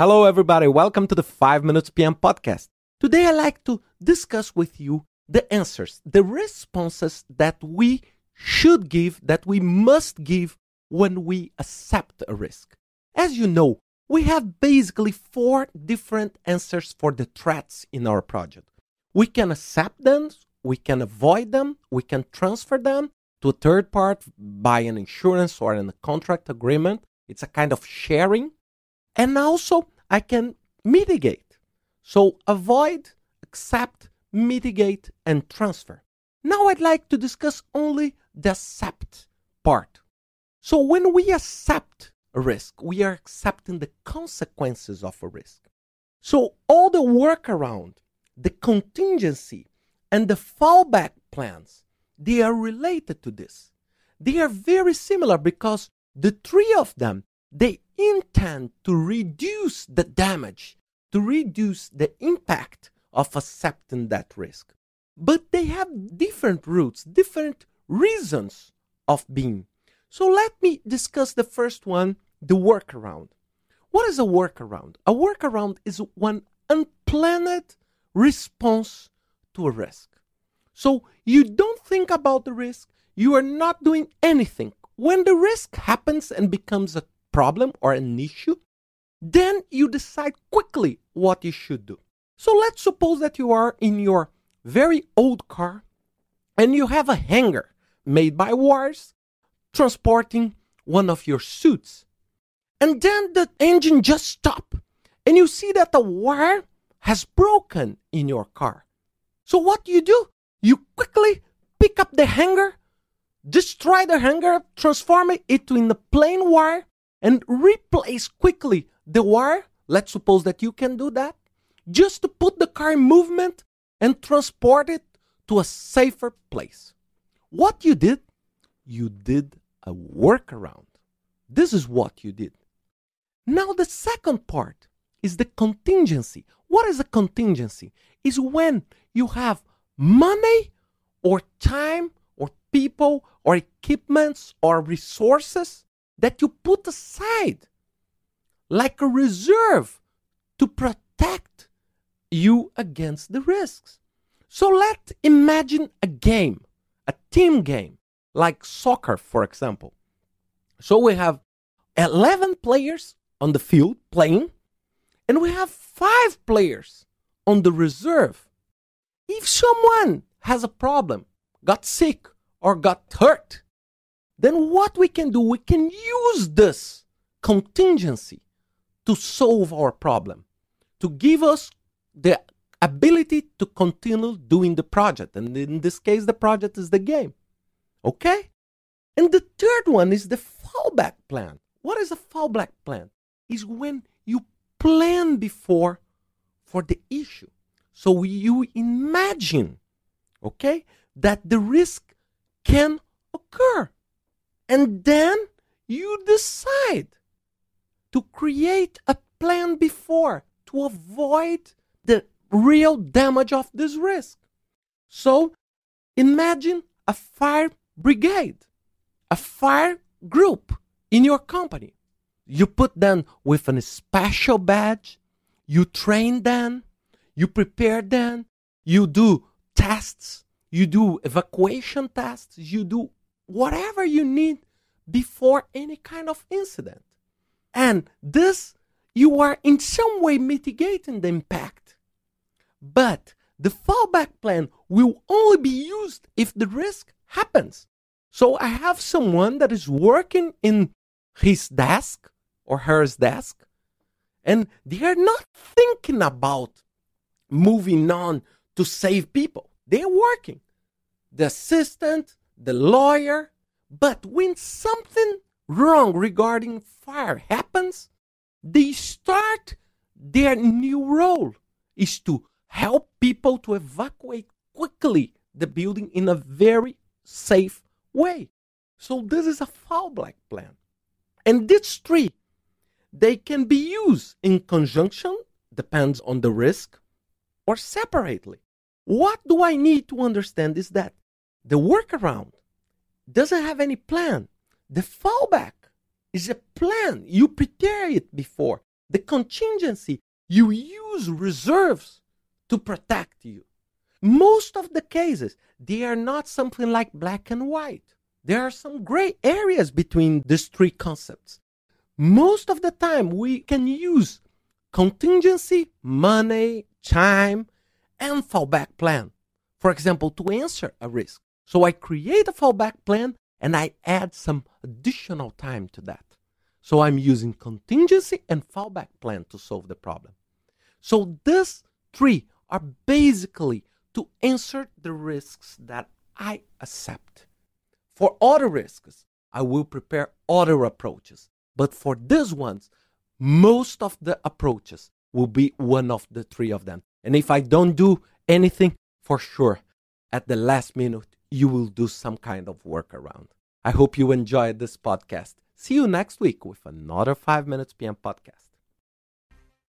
Hello, everybody. Welcome to the 5 Minutes PM podcast. Today, I'd like to discuss with you the answers, the responses that we should give, that we must give when we accept a risk. As you know, we have basically four different answers for the threats in our project. We can accept them, we can avoid them, we can transfer them to a third part by an insurance or in a contract agreement. It's a kind of sharing and also, I can mitigate. So, avoid, accept, mitigate, and transfer. Now, I'd like to discuss only the accept part. So, when we accept a risk, we are accepting the consequences of a risk. So, all the workaround, the contingency, and the fallback plans, they are related to this. They are very similar because the three of them they intend to reduce the damage, to reduce the impact of accepting that risk. But they have different roots, different reasons of being. So let me discuss the first one the workaround. What is a workaround? A workaround is one unplanned response to a risk. So you don't think about the risk, you are not doing anything. When the risk happens and becomes a problem or an issue, then you decide quickly what you should do. So let's suppose that you are in your very old car and you have a hanger made by wires transporting one of your suits. And then the engine just stopped and you see that the wire has broken in your car. So what do you do? You quickly pick up the hanger, destroy the hanger, transform it into in a plain wire, and replace quickly the wire. Let's suppose that you can do that just to put the car in movement and transport it to a safer place. What you did, you did a workaround. This is what you did. Now, the second part is the contingency. What is a contingency? Is when you have money or time or people or equipments or resources that you put aside like a reserve to protect you against the risks. So let's imagine a game, a team game, like soccer, for example. So we have 11 players on the field playing, and we have five players on the reserve. If someone has a problem, got sick, or got hurt, then what we can do, we can use this contingency to solve our problem, to give us the ability to continue doing the project. And in this case, the project is the game. Okay? And the third one is the fallback plan. What is a fallback plan? Is when you plan before for the issue. So you imagine, okay, that the risk can occur. And then you decide to create a plan before to avoid the real damage of this risk. So imagine a fire brigade, a fire group in your company. You put them with a special badge, you train them, you prepare them, you do tests, you do evacuation tests, you do whatever you need before any kind of incident. And this, you are in some way mitigating the impact. But the fallback plan will only be used if the risk happens. So I have someone that is working in his desk or her desk, and they are not thinking about moving on to save people. They're working. The assistant, the lawyer. But when something wrong regarding fire happens, they start their new role is to help people to evacuate quickly the building in a very safe way. So this is a fallback plan. And these three, they can be used in conjunction, depends on the risk, or separately. What do I need to understand is that the workaround doesn't have any plan. The fallback is a plan. You prepare it before. The contingency, you use reserves to protect you. Most of the cases, they are not something like black and white. There are some gray areas between these three concepts. Most of the time, we can use contingency, money, time, and fallback plan. For example, to answer a risk. So I create a fallback plan and I add some additional time to that. So I'm using contingency and fallback plan to solve the problem. So these three are basically to answer the risks that I accept. For other risks, I will prepare other approaches. But for these ones, most of the approaches will be one of the three of them. And if I don't do anything, for sure, at the last minute, you will do some kind of workaround. I hope you enjoyed this podcast. See you next week with another 5 Minutes PM podcast.